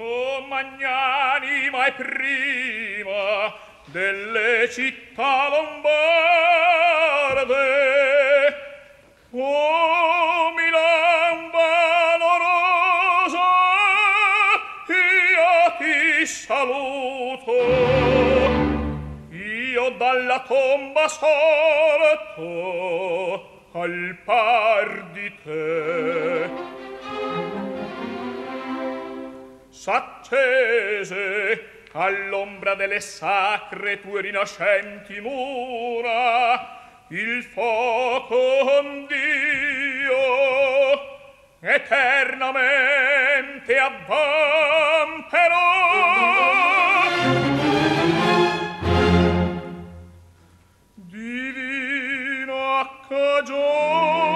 o magnanima e prima delle città lombarde. O Milan valorosa io ti saluto. Io dalla tomba sorto al par di te. s'accese all'ombra delle sacre tue rinascenti mura il fuoco con Dio eternamente avvamperò. Divino cagione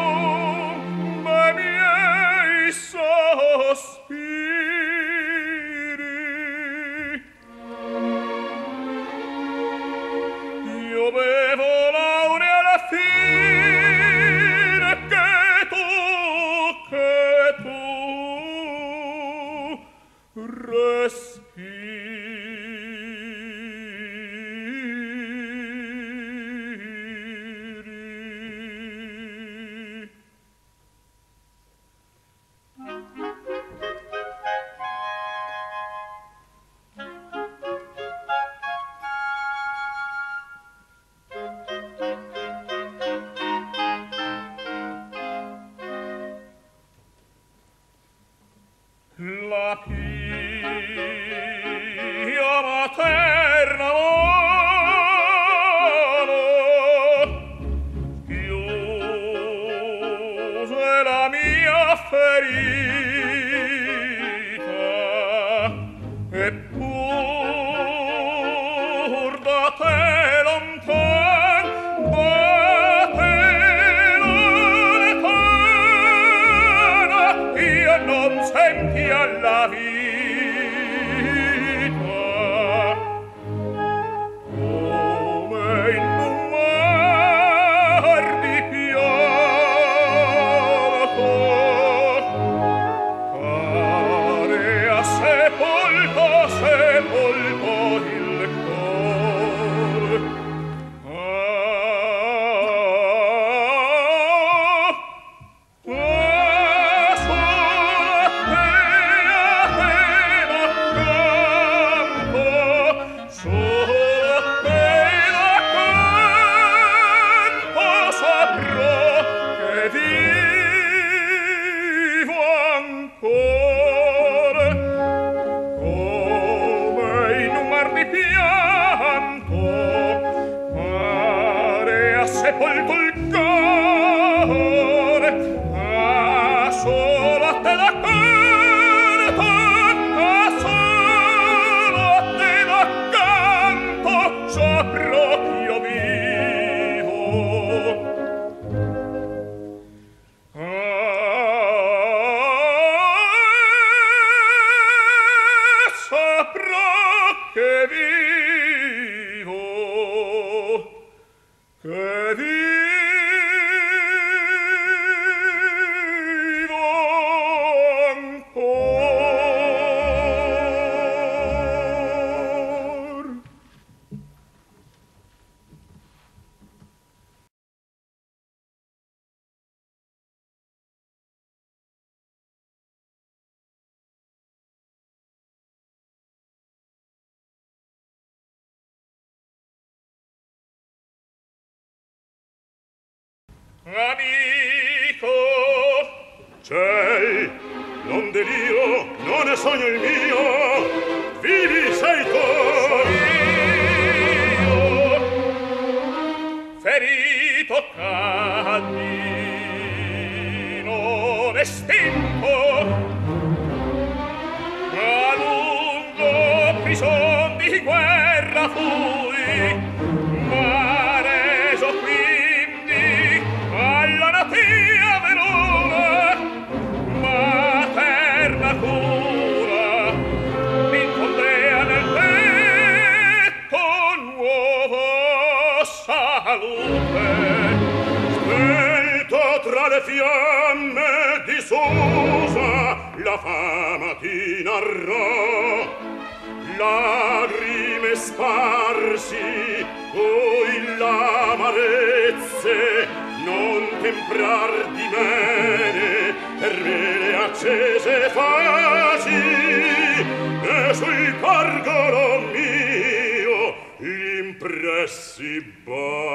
le fiamme di Susa la fama ti narrò. Lagrime sparsi poi l'amarezze non temprar di mene per me le accese faci. E sul pargolo mio impressi baci.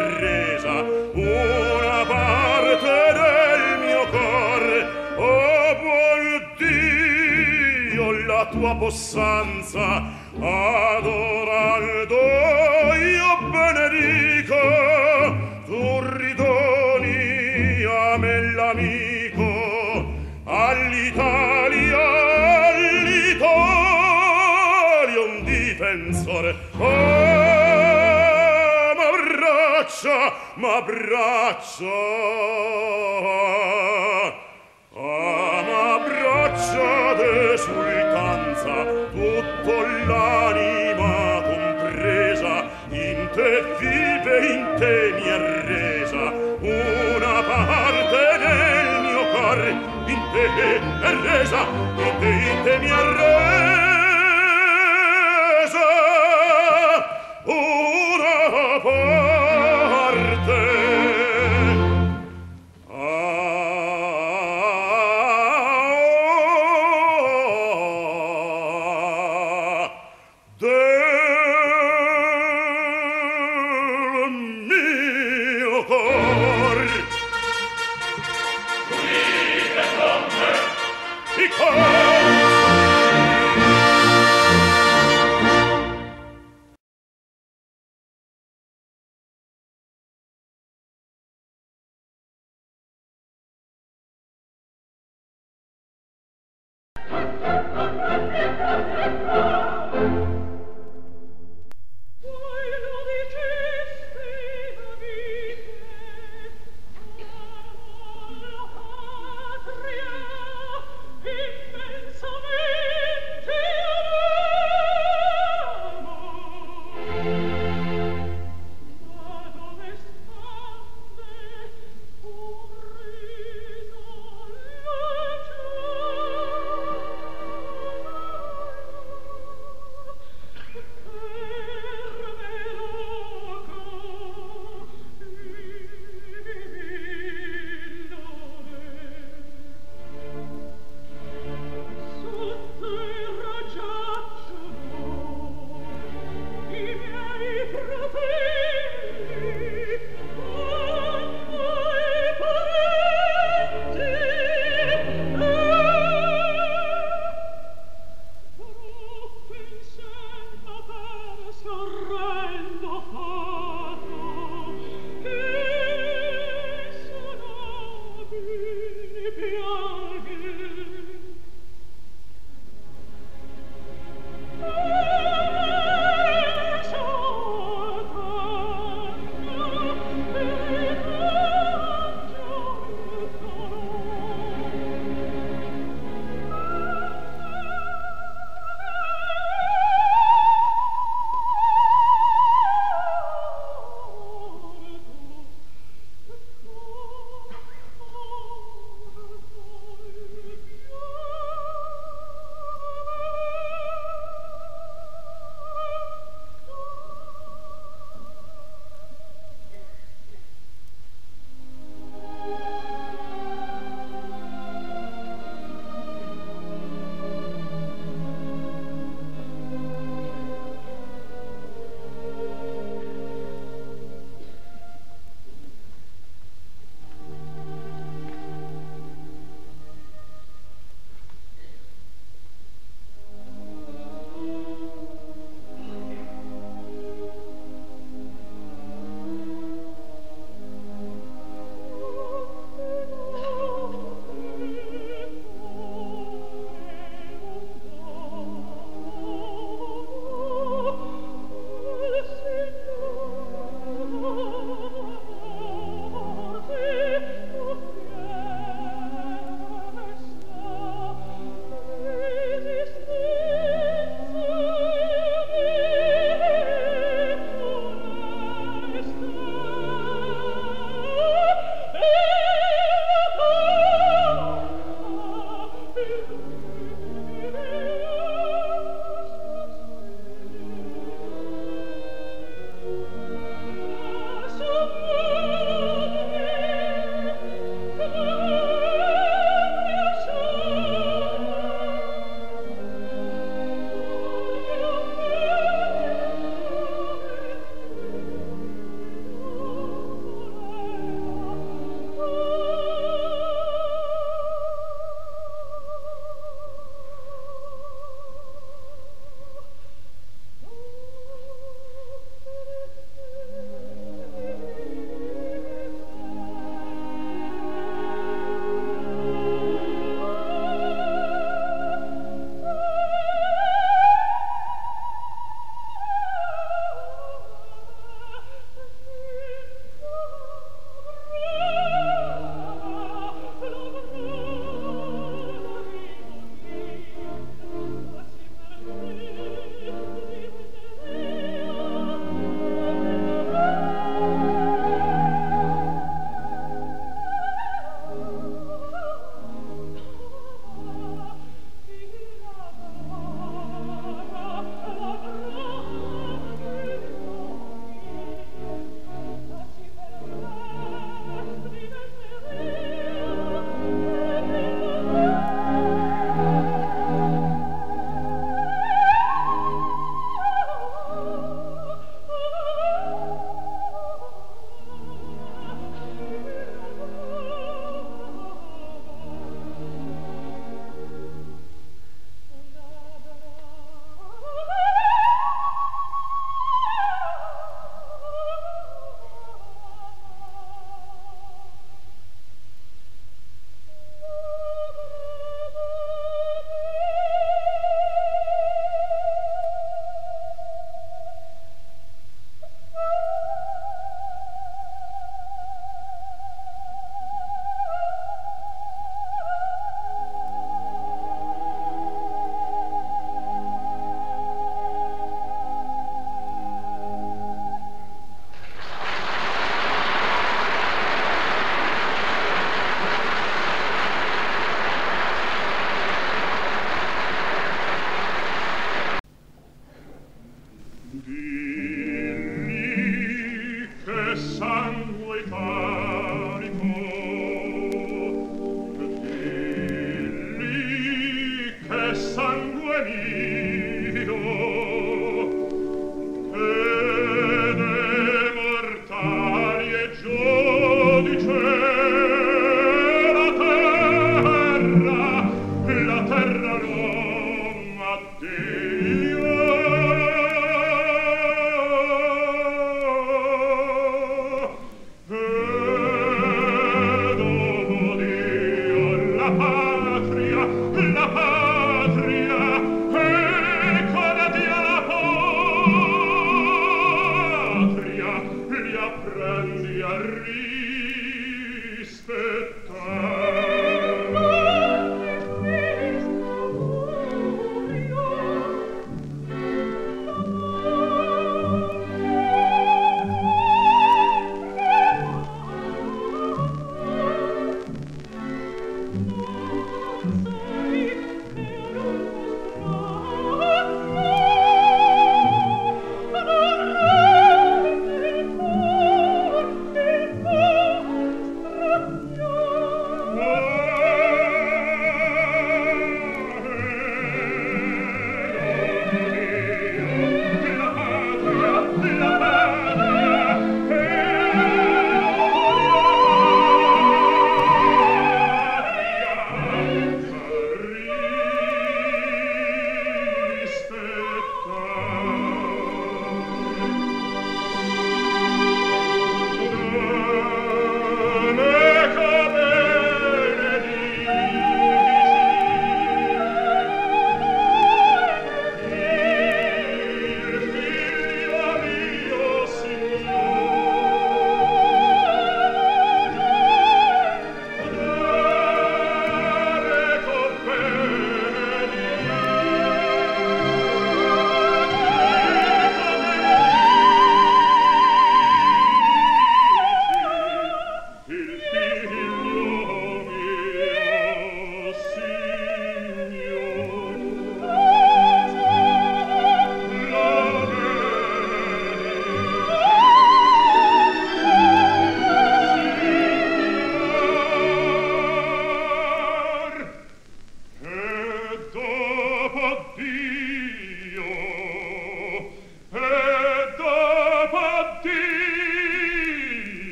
tua possanza adoraldo io benedico tu ridoni a me l'amico all'Italia all'Italia un difensore. Oh ma bracca Ah, ma braccia de oh, sul senza tutto l'anima compresa in te vive in te mi arresa una parte del mio cor in te è resa in te in te mi arresa una Thank you.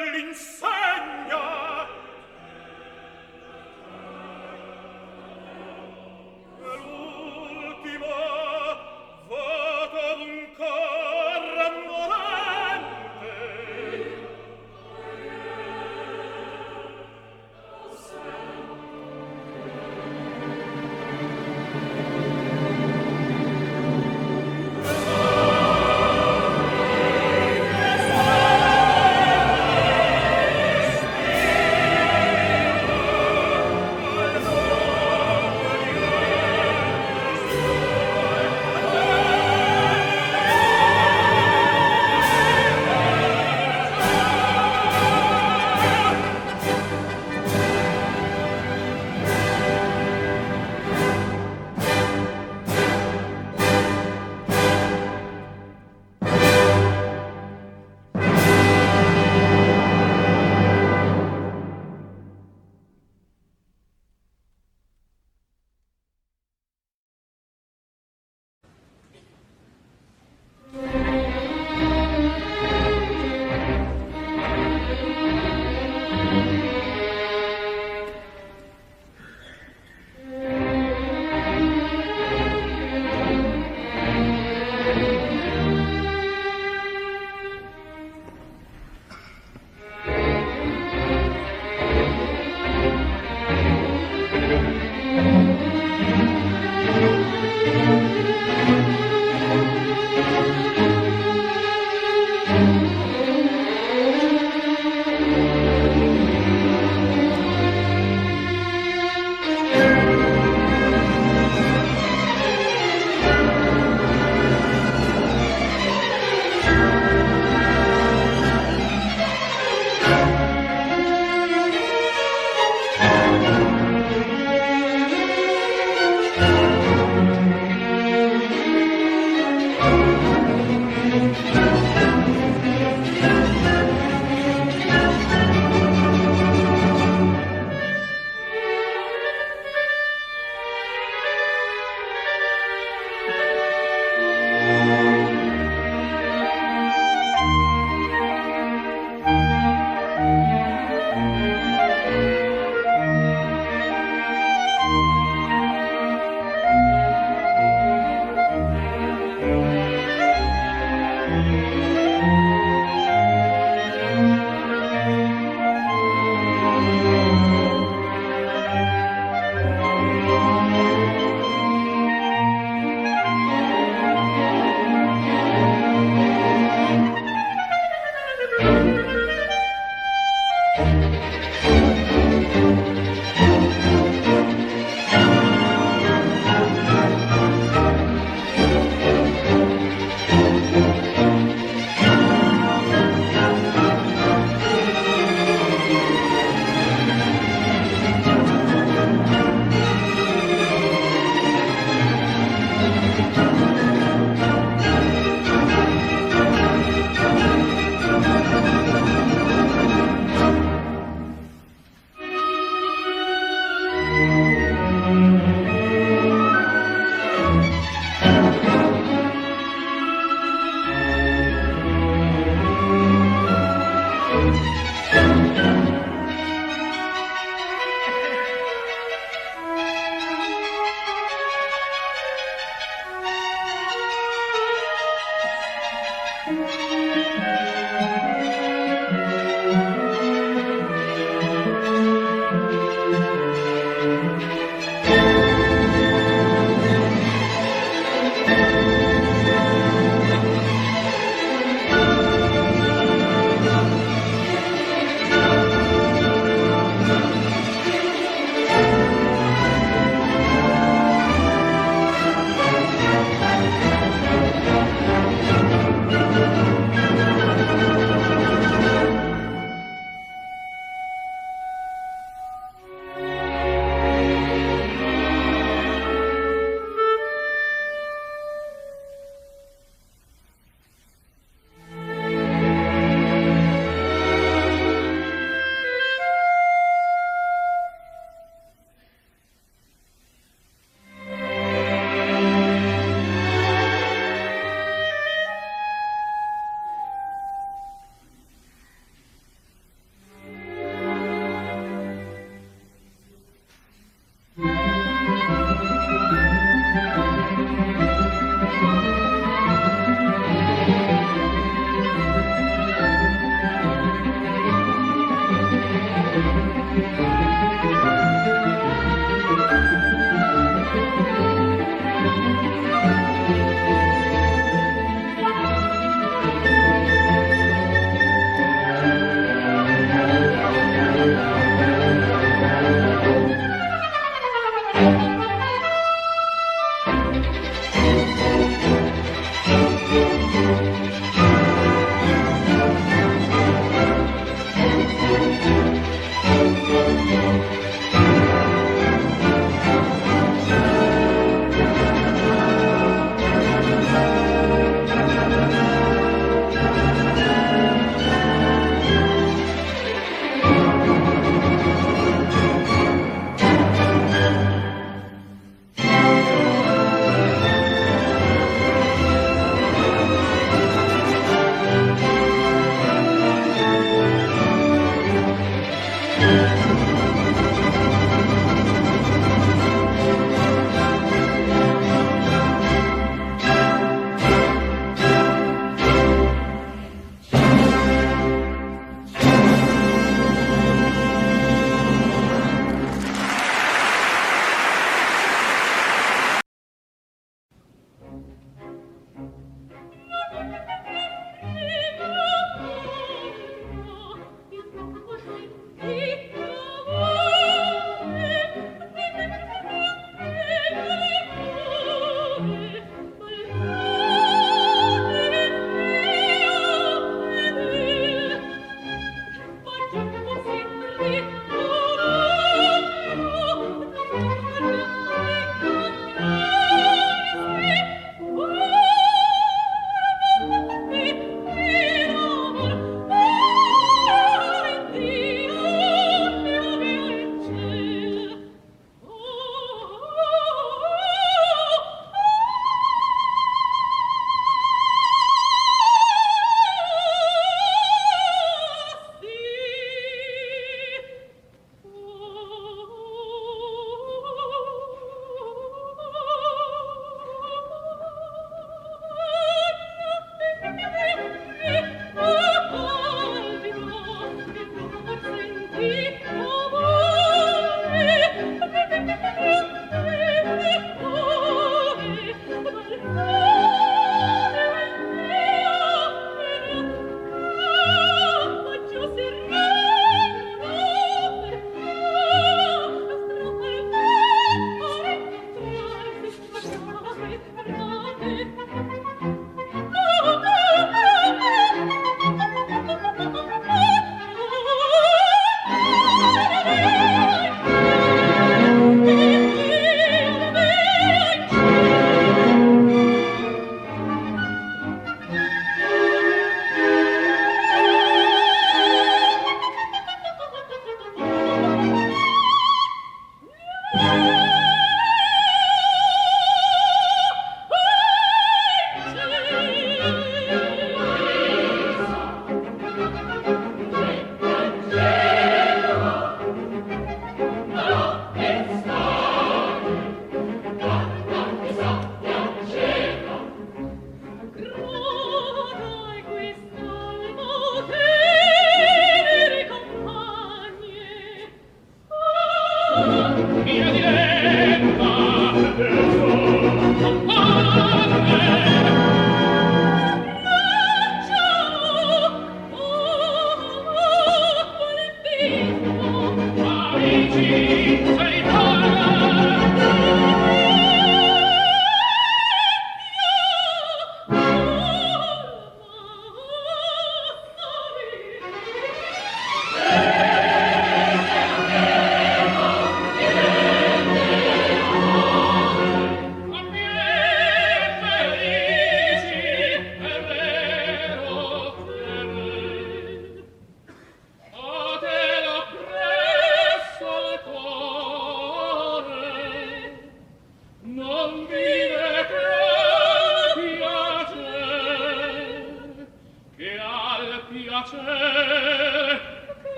all'inferno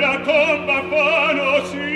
la tomba fa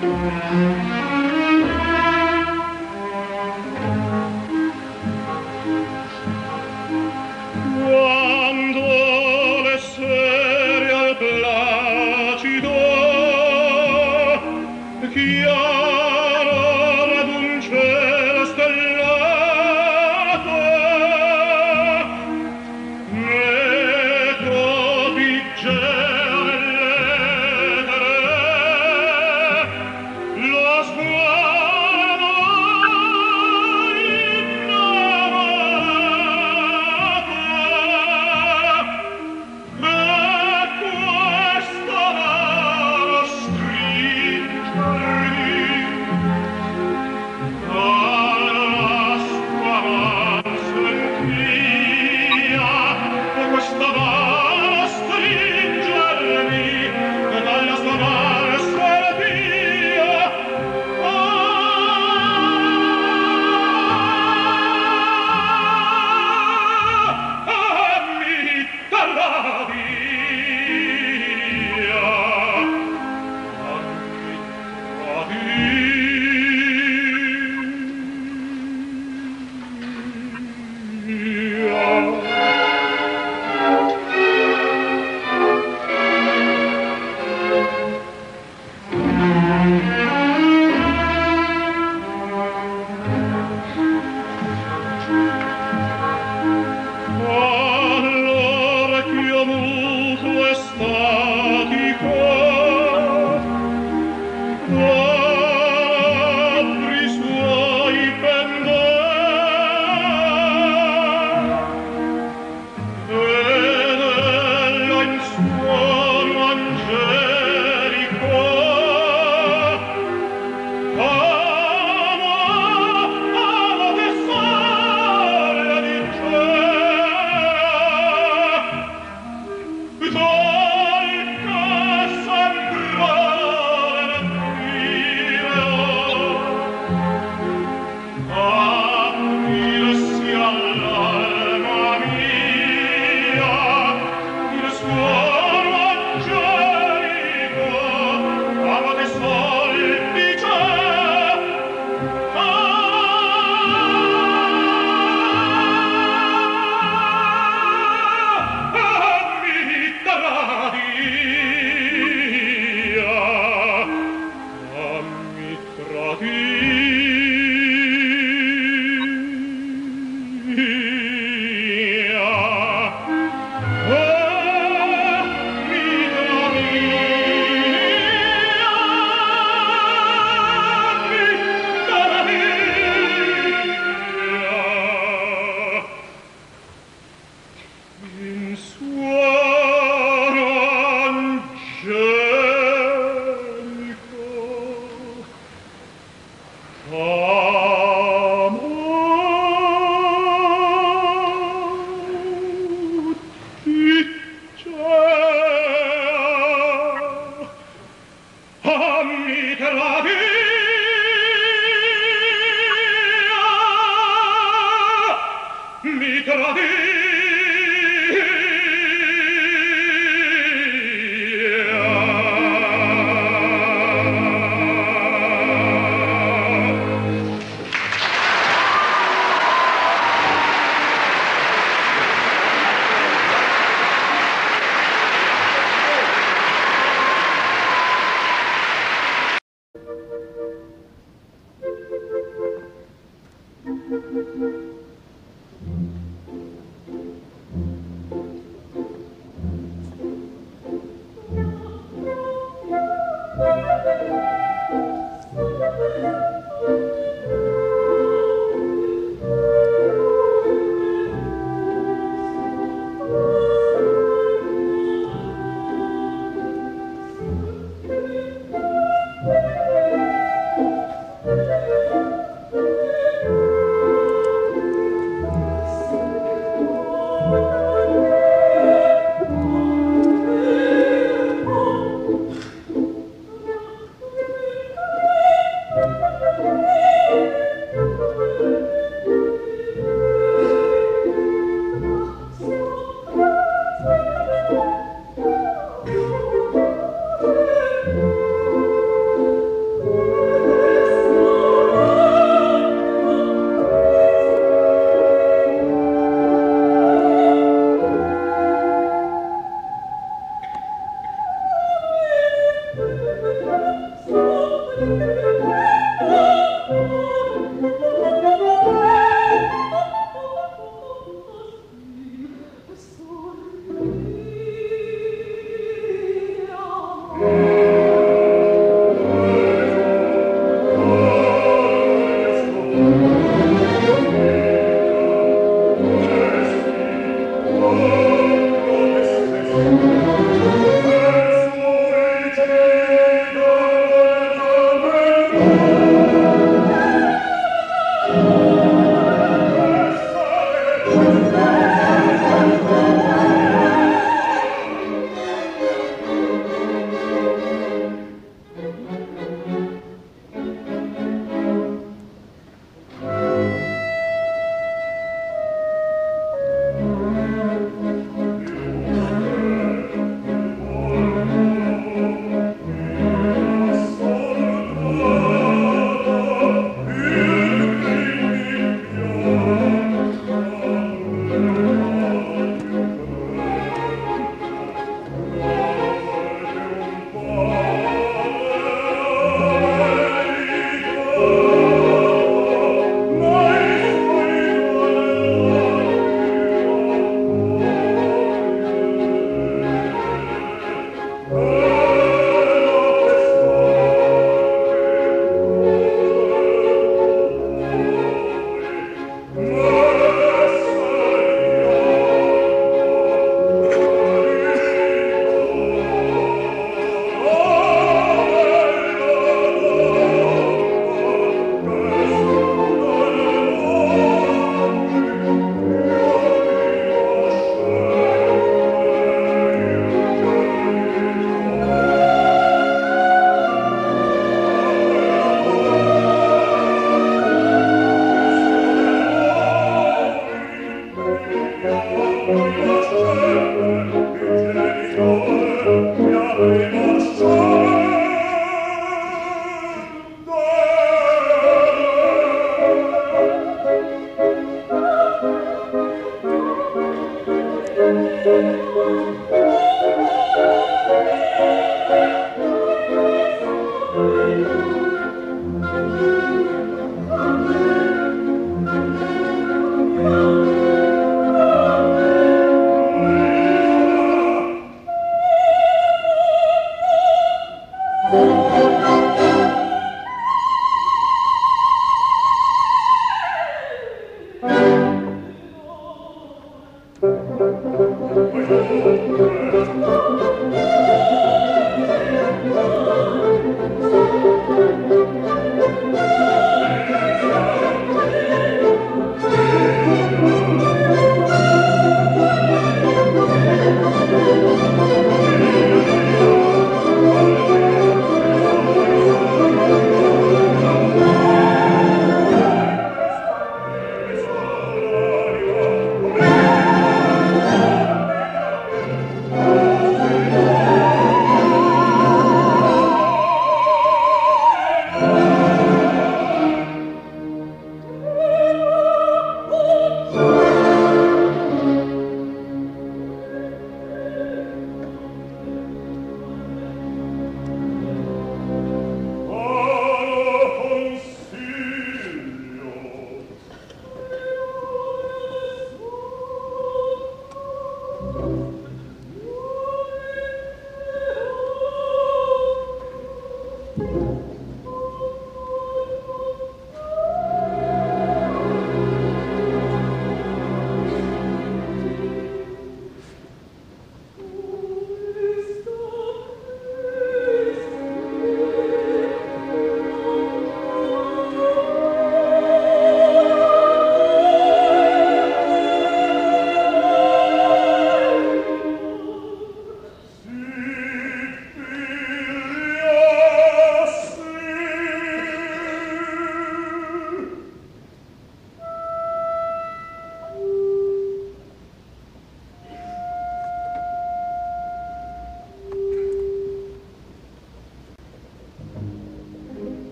Música